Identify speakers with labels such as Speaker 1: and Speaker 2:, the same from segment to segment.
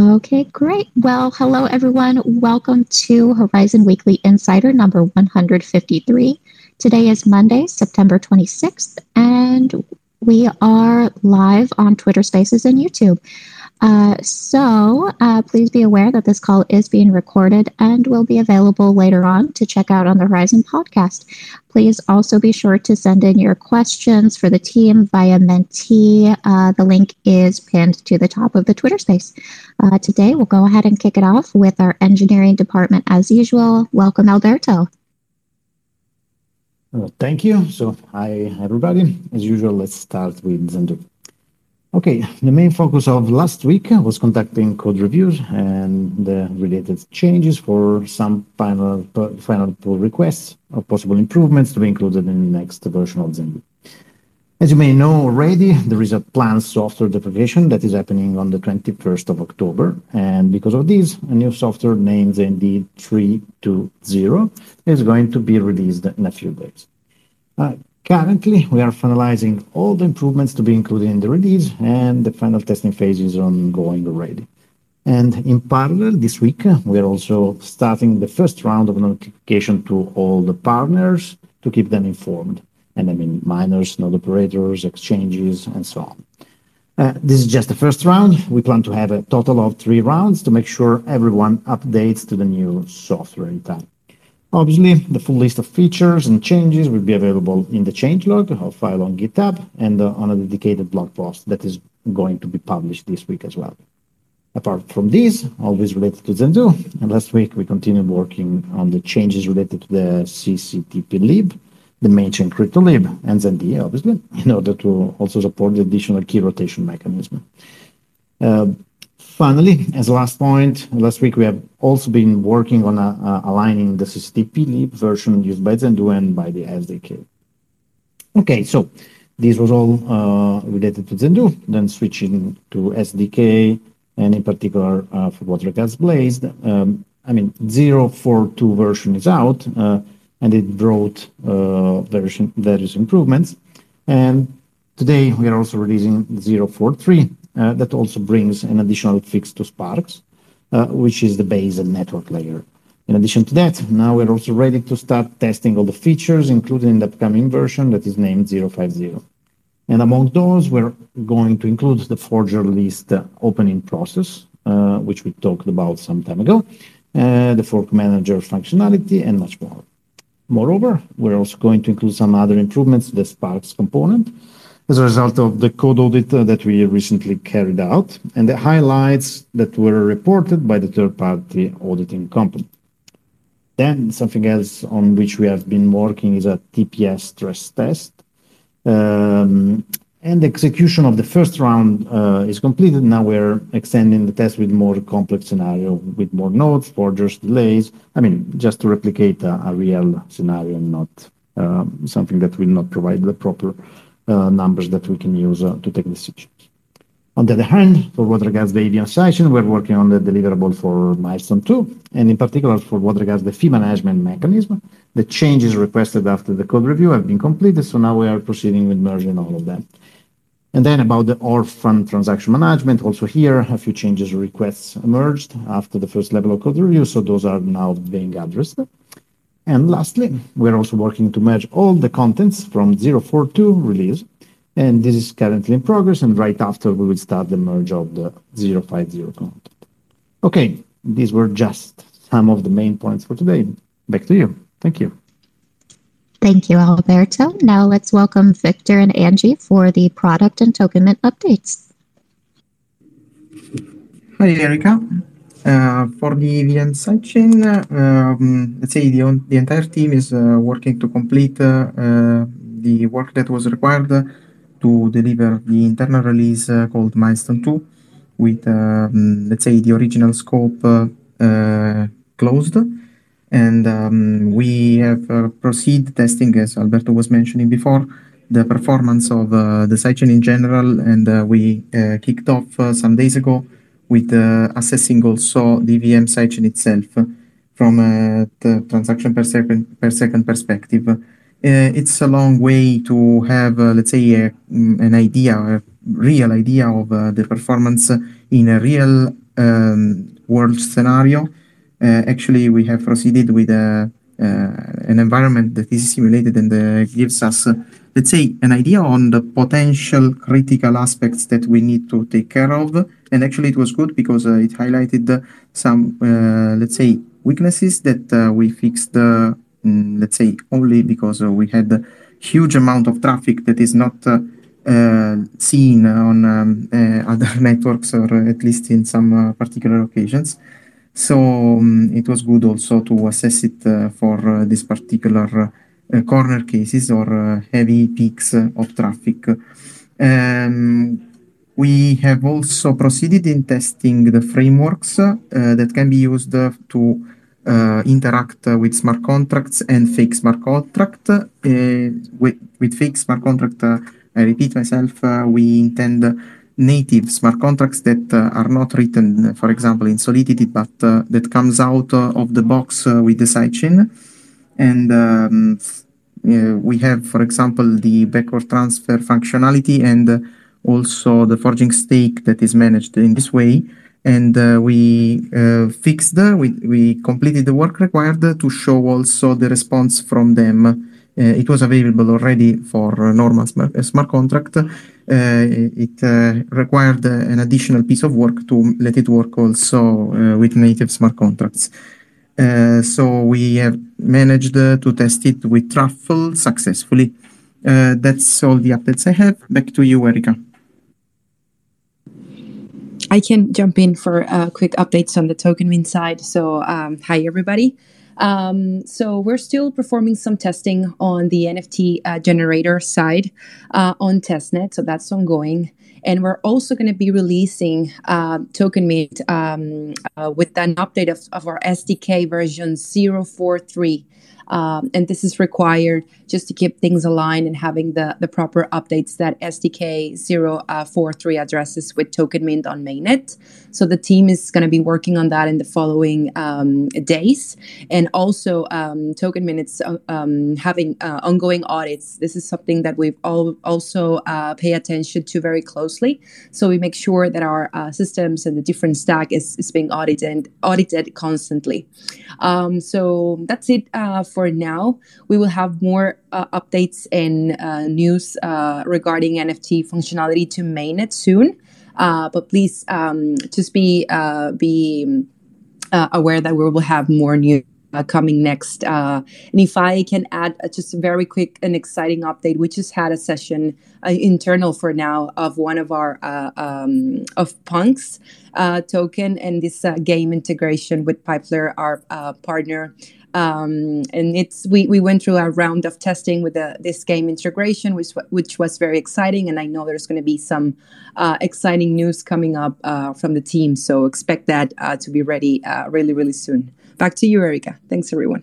Speaker 1: Okay, great. Well, hello everyone. Welcome to Horizen Weekly Insider number 153. Today is Monday, September 26th, and we are live on Twitter Spaces and YouTube. Uh, so uh, please be aware that this call is being recorded and will be available later on to check out on the Horizen podcast. Please also be sure to send in your questions for the team via Mentee. Uh, the link is pinned to the top of the Twitter space. Uh, today, we'll go ahead and kick it off with our engineering department as usual. Welcome, Alberto.
Speaker 2: Well, thank you. So, hi, everybody. As usual, let's start with Zendoo. Okay, the main focus of last week was conducting code reviews and the related changes for some final, final pull requests or possible improvements to be included in the next version of Zendoo. As you may know already, there is a planned software deprecation that is happening on the 21st of October. And because of this, a new software named Zendy 320 is going to be released in a few days. Uh, Currently, we are finalizing all the improvements to be included in the release, and the final testing phase is ongoing already. And in parallel, this week, we are also starting the first round of notification to all the partners to keep them informed. And I mean miners, node operators, exchanges, and so on. Uh, this is just the first round. We plan to have a total of three rounds to make sure everyone updates to the new software in time. Obviously, the full list of features and changes will be available in the changelog or file on GitHub and uh, on a dedicated blog post that is going to be published this week as well. Apart from these, always related to Zendoo, and last week we continued working on the changes related to the CCTP lib, the main chain crypto lib, and Zendia, obviously, in order to also support the additional key rotation mechanism. Uh, Finally, as last point, last week we have also been working on aligning the CCTP lib version used by Zendoo and by the SDK. Okay, so this was all uh, related to Zendoo, then switching to SDK, and in particular uh, for what regards Blazed. Um, I mean, 0.42 version is out, uh, and it brought uh, version, various improvements. And today we are also releasing 043, uh, that also brings an additional fix to Sparkz, uh, which is the base and network layer. In addition to that, now we're also ready to start testing all the features included in the upcoming version that is named 050. And among those, we're going to include the forger list opening process, uh, which we talked about some time ago, uh, the fork manager functionality, and much more. Moreover, we're also going to include some other improvements to the Sparkz component, as a result of the code audit uh, that we recently carried out and the highlights that were reported by the third-party auditing company. Then something else on which we have been working is a TPS stress test. Um, and the execution of the first round uh, is completed. Now we're extending the test with more complex scenario, with more nodes, forgers, delays. I mean, just to replicate a, real scenario, not um, something that will not provide the proper numbers that we can use uh, to take decisions. On the other hand, for what regards the EVM section, we're working on the deliverable for milestone two, and in particular for what regards the fee management mechanism. The changes requested after the code review have been completed, so now we are proceeding with merging all of them. And then about the orphan transaction management, also here, a few changes requests emerged after the first level of code review, so those are now being addressed. And lastly, we're also working to merge all the contents from 042 release, and this is currently in progress, and right after we will start the merge of the 050 content. Okay, these were just some of the main points for today. Back to you. Thank you.
Speaker 1: Thank you, Alberto. Now let's welcome Victor and Angie for the product and token mint updates.
Speaker 3: Hi, Erika. Uh, for the VN sidechain, um, let's say the, the entire team is uh, working to complete uh, the work that was required to deliver the internal release called Milestone 2 with, um, let's say, the original scope closed. And um, we have uh, proceed testing, as Alberto was mentioning before, the performance of uh, the sidechain in general. And uh, we kicked off some days ago with uh, assessing also the VM sidechain itself from a transaction per second per second perspective. Uh, it's a long way to have, uh, let's say, a, mm, an idea, a real idea of the performance in a real um, world scenario. Uh, actually, we have proceeded with a, an environment that is simulated and gives us let's say, an idea on the potential critical aspects that we need to take care of. And actually, it was good because uh, it highlighted some, uh, let's say, weaknesses that uh, we fixed, mm, let's say, only because we had a huge amount of traffic that is not uh, seen on um, uh, other networks or at least in some uh, particular occasions. So um, it was good also to assess it for this particular uh, corner cases or uh, heavy peaks of traffic. Um, we have also proceeded in testing the frameworks that can be used to uh, interact with smart contracts and fake smart contract. Uh, with, with, fake smart contract, I repeat myself, we intend native smart contracts that are not written, for example, in Solidity, but that comes out of the box with the sidechain. And um, uh, we have, for example, the backward transfer functionality and also the forging stake that is managed in this way. And uh, we uh, fixed, we, we completed the work required to show also the response from them. Uh, it was available already for normal smart, smart contract. Uh, it required an additional piece of work to let it work also with native smart contracts. Uh, so we have managed uh, to test it with Truffle successfully. Uh, that's all the updates I have. Back to you, Erika.
Speaker 4: I can jump in for quick updates on the Tokenmint side. So, um, hi everybody. Um, so we're still performing some testing on the NFT uh, generator side uh, on testnet. So that's ongoing. And we're also going to be releasing uh, Tokenmint um, uh, with an update of, of our SDK version 043. Um, and this is required just to keep things aligned and having the, the proper updates that SDK 043 uh, addresses with token mint on mainnet. So the team is going to be working on that in the following um, days. And also, um, Tokenmint is uh, um, having uh, ongoing audits. This is something that we've all also uh, pay attention to very closely. So we make sure that our uh, systems and the different stack is, is being audited audited constantly. Um, so that's it uh, for for now. We will have more uh, updates and uh, news uh, regarding NFT functionality to mainnet soon. Uh, but please um, just be be aware that we will have more news uh, coming next. Uh, and if I can add uh, just a very quick and exciting update, we just had a session internal for now of one of our um, of Punks token and this game integration with Pipler, our partner. Um, and it's we, we went through a round of testing with the, this game integration, which which was very exciting. And I know there's going to be some uh, exciting news coming up uh, from the team. So expect that uh, to be ready uh, really really soon. Back to you, erica Thanks everyone.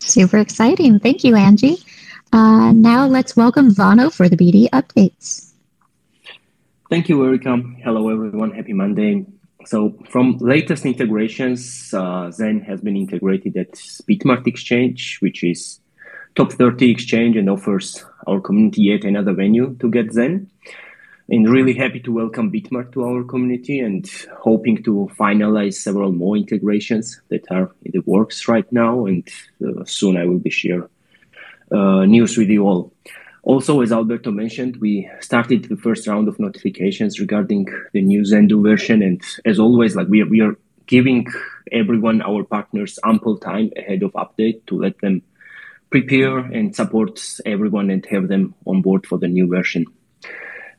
Speaker 1: Super exciting. Thank you, Angie. Uh, now let's welcome Vano for the BD updates.
Speaker 5: Thank you, Erika. Hello, everyone. Happy Monday. So from latest integrations, uh, Zen has been integrated at Bitmart Exchange, which is top 30 exchange and offers our community yet another venue to get Zen. And really happy to welcome Bitmart to our community and hoping to finalize several more integrations that are in the works right now. And uh, soon I will be share uh, news with you all. Also, as Alberto mentioned, we started the first round of notifications regarding the new Zendoo version. And as always, like we are, we are giving everyone, our partners, ample time ahead of update to let them prepare and support everyone and have them on board for the new version.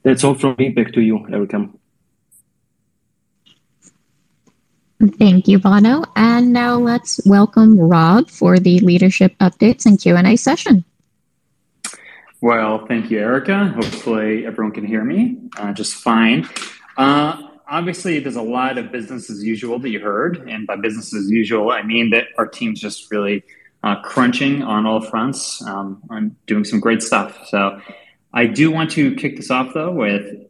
Speaker 5: That's all from me. Back to you, Erika.
Speaker 1: Thank you, Bono. And now let's welcome Rob for the leadership updates and Q&A session.
Speaker 6: Well, thank you, Erica. Hopefully, everyone can hear me uh, just fine. Uh, obviously, there's a lot of business as usual that you heard. And by business as usual, I mean that our team's just really uh, crunching on all fronts um, doing some great stuff. So, I do want to kick this off, though, with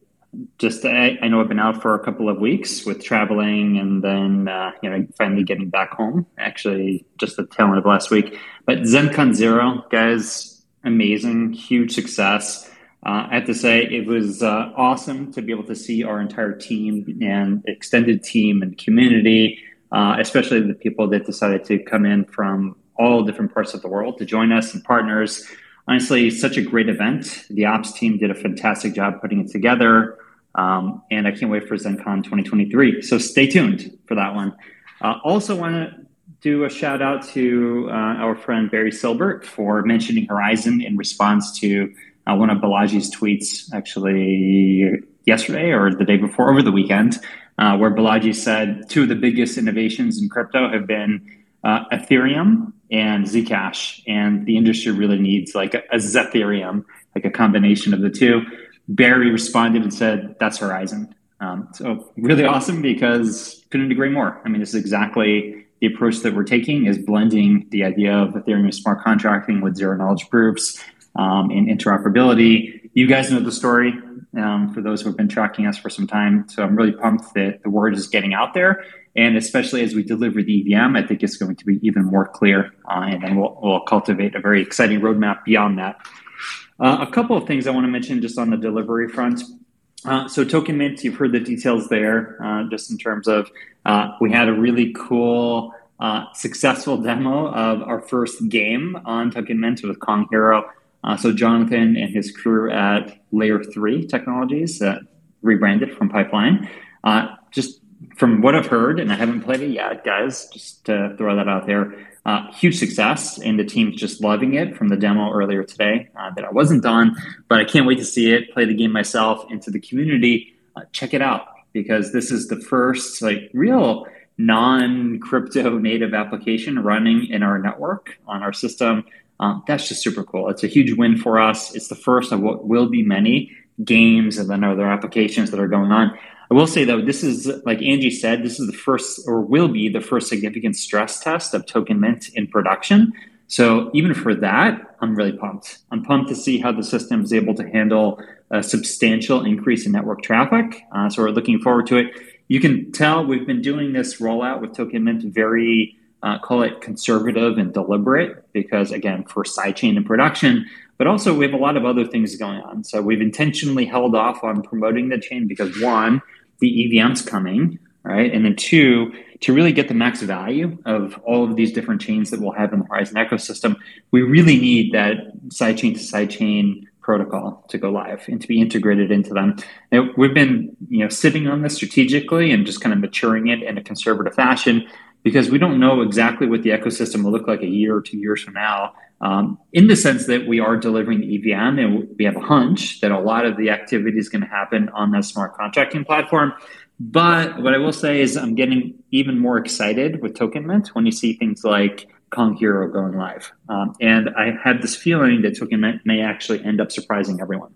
Speaker 6: just I, I know I've been out for a couple of weeks with traveling and then uh, you know finally getting back home. Actually, just the tail end of last week. But ZenCon Zero, guys, amazing, huge success. Uh, I have to say, it was uh, awesome to be able to see our entire team and extended team and community, uh, especially the people that decided to come in from all different parts of the world to join us and partners. Honestly, such a great event. The ops team did a fantastic job putting it together. Um, and I can't wait for ZenCon 2023. So stay tuned for that one. Uh, also, want to do a shout out to uh, our friend Barry Silbert for mentioning Horizen in response to uh, one of Balaji's tweets, actually yesterday or the day before, over the weekend, uh, where Balaji said two of the biggest innovations in crypto have been uh, Ethereum and Zcash, and the industry really needs like a, a Zethereum, like a combination of the two. Barry responded and said, "That's Horizen." Um, so really awesome because couldn't agree more. I mean, this is exactly the approach that we're taking is blending the idea of Ethereum smart contracting with zero knowledge proofs um, and interoperability. You guys know the story um, for those who have been tracking us for some time. So I'm really pumped that the word is getting out there. And especially as we deliver the EVM, I think it's going to be even more clear. Uh, and then we'll, we'll, cultivate a very exciting roadmap beyond that. Uh, a couple of things I want to mention just on the delivery front. Uh, so Token Mint, you've heard the details there, uh, just in terms of uh, we had a really cool, uh, successful demo of our first game on Token Mint with Kong Hero. Uh, so Jonathan and his crew at Layer Three Technologies, rebranded from Pipeline, just from what I've heard, and I haven't played it yet, guys, just to throw that out there. Uh, huge success, and the team's just loving it from the demo earlier today uh, that I wasn't on. But I can't wait to see it, play the game myself, into the community. Uh, check it out because this is the first like real non-crypto native application running in our network on our system. Um, that's just super cool. It's a huge win for us. It's the first of what will be many games and then other applications that are going on. I will say though, this is like Angie said, this is the first or will be the first significant stress test of Token Mint in production. So even for that, I'm really pumped. I'm pumped to see how the system is able to handle a substantial increase in network traffic. Uh, so we're looking forward to it. You can tell we've been doing this rollout with Token Mint very, uh, call it conservative and deliberate, because again, for sidechain and production, but also we have a lot of other things going on. So we've intentionally held off on promoting the chain because one, the EVM's coming, right? And then two, to really get the max value of all of these different chains that we'll have in the Horizen ecosystem, we really need that sidechain to sidechain protocol to go live and to be integrated into them. And we've been, you know, sitting on this strategically and just kind of maturing it in a conservative fashion because we don't know exactly what the ecosystem will look like a year or two years from now. Um, in the sense that we are delivering the EVM and we have a hunch that a lot of the activity is going to happen on that smart contracting platform. But what I will say is I'm getting even more excited with Token Mint when you see things like Kong Hero going live. Um, and I have this feeling that Token Mint may actually end up surprising everyone.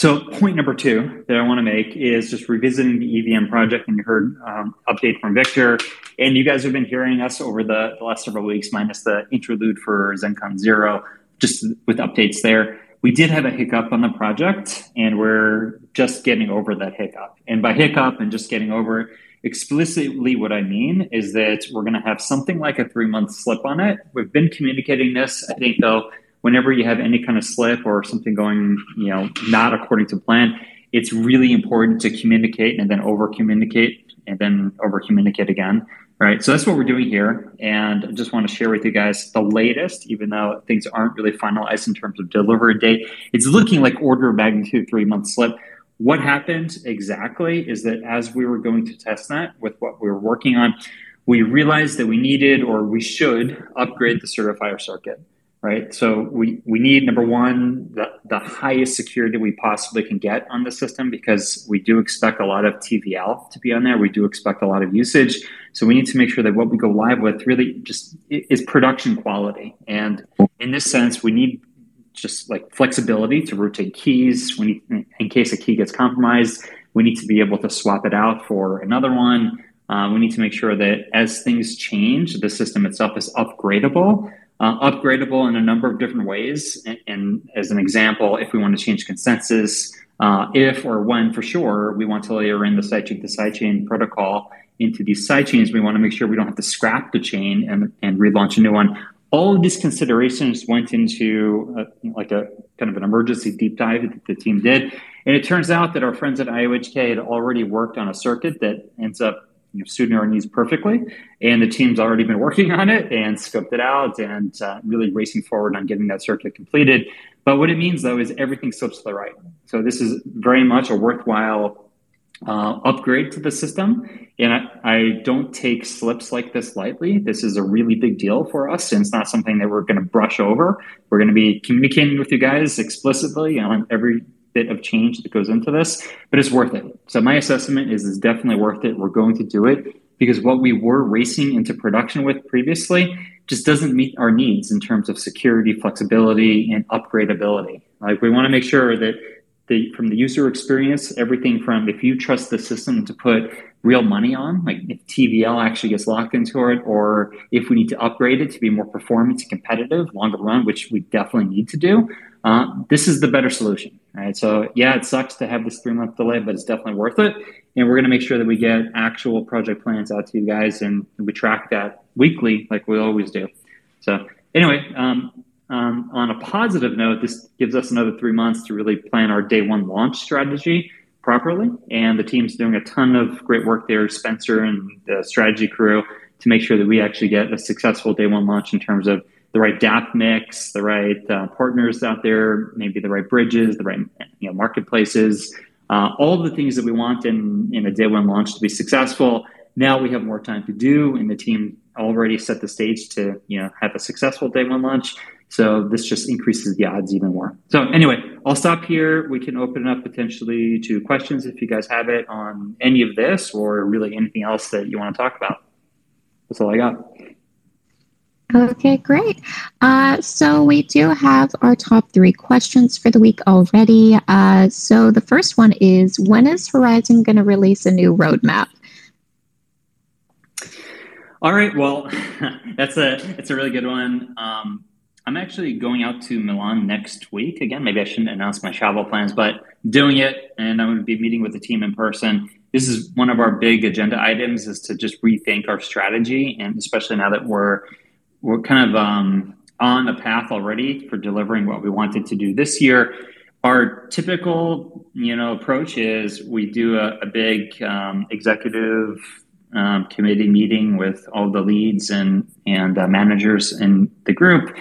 Speaker 6: So point number two that I want to make is just revisiting the EVM project, and you heard um, update from Victor, and you guys have been hearing us over the, the last several weeks, minus the interlude for ZenCon Zero, just with updates there. We did have a hiccup on the project, and we're just getting over that hiccup. And by hiccup and just getting over it, explicitly what I mean is that we're going to have something like a three month slip on it. We've been communicating this. I think though whenever you have any kind of slip or something going, you know, not according to plan, it's really important to communicate and then over communicate and then over communicate again. Right. So that's what we're doing here. And I just want to share with you guys the latest, even though things aren't really finalized in terms of delivery date. It's looking like order of magnitude three month slip. What happened exactly is that as we were going to test net with what we were working on, we realized that we needed or we should upgrade the certifier circuit right? So we, we need number one, the, the highest security we possibly can get on the system because we do expect a lot of TVL to be on there. We do expect a lot of usage. So we need to make sure that what we go live with really just is production quality. And in this sense, we need just like flexibility to rotate keys. We need, in case a key gets compromised, we need to be able to swap it out for another one. Uh, we need to make sure that as things change, the system itself is upgradable uh, upgradable in a number of different ways. And, and, as an example, if we want to change consensus, uh, if or when for sure we want to layer in the sidechain to sidechain protocol into these sidechains, we want to make sure we don't have to scrap the chain and, and relaunch a new one. all of these considerations went into a, like a kind of an emergency deep dive that the team did. And it turns out that our friends at IOHK had already worked on a circuit that ends up you know, our needs perfectly. And the team's already been working on it and scoped it out and uh, really racing forward on getting that circuit completed. But what it means, though, is everything slips to the right. So this is very much a worthwhile uh, upgrade to the system. And I, I, don't take slips like this lightly. This is a really big deal for us, and it's not something that we're going to brush over. We're going to be communicating with you guys explicitly on every bit of change that goes into this, but it's worth it. So my assessment is it's definitely worth it. We're going to do it because what we were racing into production with previously just doesn't meet our needs in terms of security, flexibility, and upgradability. Like we want to make sure that the, from the user experience, everything from if you trust the system to put real money on, like if TVL actually gets locked into it, or if we need to upgrade it to be more performance competitive longer run, which we definitely need to do, uh, this is the better solution. Right. So yeah, it sucks to have this three month delay, but it's definitely worth it. And we're going to make sure that we get actual project plans out to you guys, and we track that weekly, like we always do. So anyway, um, um, on a positive note, this gives us another three months to really plan our day one launch strategy properly. And the team's doing a ton of great work there, Spencer and the strategy crew, to make sure that we actually get a successful day one launch in terms of the right dApp mix, the right uh, partners out there, maybe the right bridges, the right you know, marketplaces, uh, all the things that we want in, in a day one launch to be successful. Now we have more time to do, and the team already set the stage to you know have a successful day one launch. So this just increases the odds even more. So anyway, I'll stop here. We can open it up potentially to questions if you guys have it on any of this or really anything else that you want to talk about. That's all I got.
Speaker 1: Okay, great. Uh, so we do have our top three questions for the week already. Uh, so the first one is, when is Horizen going to release a new roadmap?
Speaker 6: All right. Well, that's a it's a really good one. Um, I'm actually going out to Milan next week. Again, maybe I shouldn't announce my travel plans, but doing it, and I'm going to be meeting with the team in person. This is one of our big agenda items: is to just rethink our strategy, and especially now that we're we're kind of um, on a path already for delivering what we wanted to do this year. Our typical, you know, approach is we do a, a big um, executive um, committee meeting with all the leads and and uh, managers in the group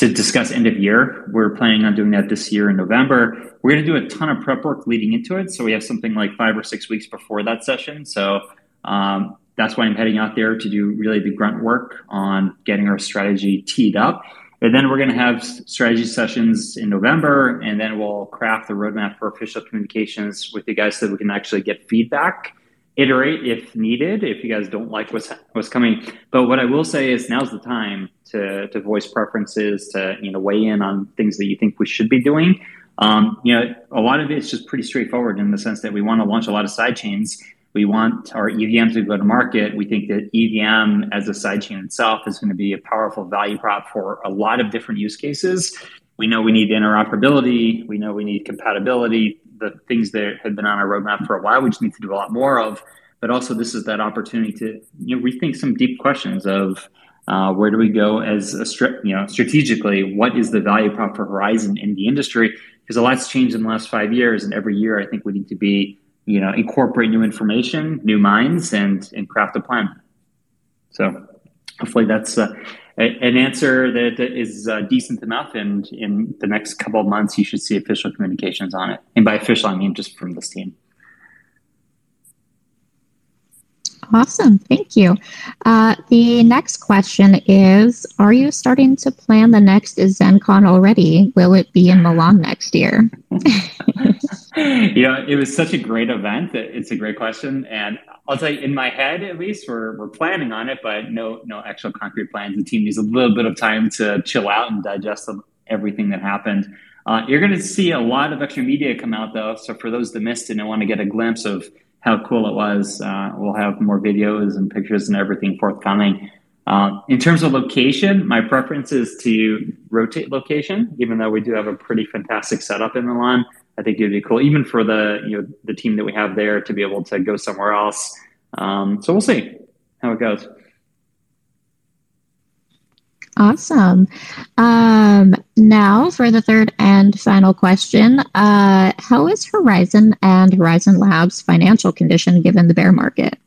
Speaker 6: to discuss end of year. We're planning on doing that this year in November. We're going to do a ton of prep work leading into it. So we have something like five or six weeks before that session. So um, that's why I'm heading out there to do really the grunt work on getting our strategy teed up. And then we're going to have strategy sessions in November, and then we'll craft the roadmap for official communications with you guys so that we can actually get feedback iterate if needed if you guys don't like what's what's coming. But what i will say is now's the time to to voice preferences to you know weigh in on things that you think we should be doing. Um, you know a lot of it's just pretty straightforward in the sense that we want to launch a lot of side chains. We want our evm to go to market. We think that evm as a side chain itself is going to be a powerful value prop for a lot of different use cases. We know we need interoperability. We know we need compatibility the things that have been on our roadmap for a while. We just need to do a lot more of. But also, this is that opportunity to you know rethink some deep questions of uh, where do we go as a you know strategically? What is the value prop for Horizen in the industry? Because a lot's changed in the last five years, and every year I think we need to be you know incorporate new information, new minds, and and craft a plan. So hopefully that's uh, an answer that is uh, decent enough. And in the next couple of months, you should see official communications on it. And by official, I mean just from this team.
Speaker 1: Awesome. Thank you. Uh, the next question is Are you starting to plan the next ZenCon already? Will it be in Milan next year?
Speaker 6: you know, it was such a great event. It's a great question. And I'll tell you, in my head, at least, we're, we're planning on it, but no, no actual concrete plans. The team needs a little bit of time to chill out and digest everything that happened. Uh, you're going to see a lot of extra media come out, though. So for those that missed it and want to get a glimpse of how cool it was, uh, we'll have more videos and pictures and everything forthcoming. Uh, in terms of location, my preference is to rotate location, even though we do have a pretty fantastic setup in Milan. I think it'd be cool, even for the you know the team that we have there, to be able to go somewhere else. Um, so we'll see how it goes.
Speaker 1: Awesome. Um, now, for the third and final question uh, How is Horizen and Horizen Labs' financial condition given the bear market?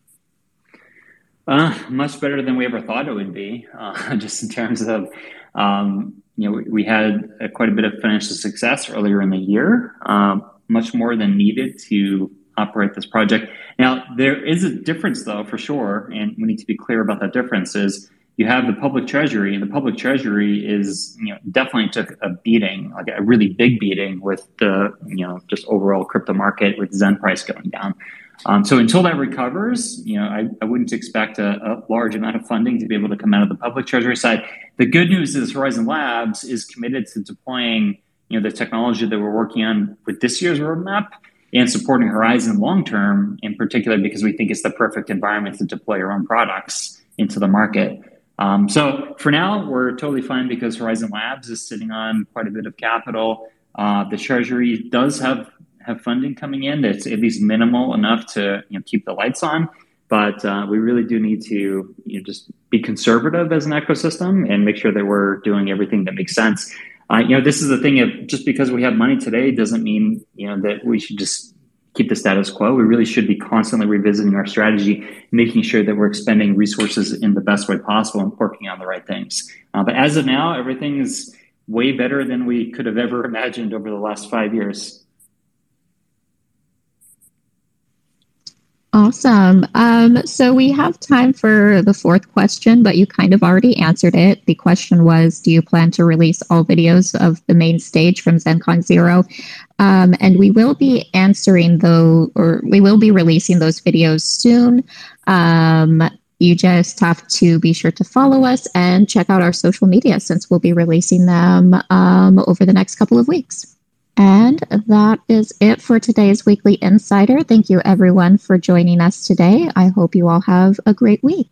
Speaker 6: Uh, much better than we ever thought it would be, uh, just in terms of, um, you know, we, had quite a bit of financial success earlier in the year, um, much more than needed to operate this project. Now, there is a difference, though, for sure, and we need to be clear about that difference. Is you have the public treasury, and the public treasury is, you know, definitely took a beating, like a really big beating, with the, you know, just overall crypto market with Zen price going down. Um, so until that recovers, you know, I, I wouldn't expect a, a, large amount of funding to be able to come out of the public treasury side. The good news is Horizen Labs is committed to deploying, you know, the technology that we're working on with this year's roadmap and supporting Horizen long term, in particular because we think it's the perfect environment to deploy our own products into the market. Um, so for now, we're totally fine because Horizen Labs is sitting on quite a bit of capital. Uh, the Treasury does have have funding coming in that's at least minimal enough to you know, keep the lights on. But uh, we really do need to you know, just be conservative as an ecosystem and make sure that we're doing everything that makes sense. Uh, you know, this is the thing of just because we have money today doesn't mean you know that we should just keep the status quo. We really should be constantly revisiting our strategy, making sure that we're expending resources in the best way possible and working on the right things. Uh, but as of now, everything is way better than we could have ever imagined over the last five years.
Speaker 1: Awesome. Um, so we have time for the fourth question, but you kind of already answered it. The question was Do you plan to release all videos of the main stage from ZenCon Zero? Um, and we will be answering though, or we will be releasing those videos soon. Um, you just have to be sure to follow us and check out our social media since we'll be releasing them um, over the next couple of weeks. And that is it for today's Weekly Insider. Thank you, everyone, for joining us today. I hope you all have a great week.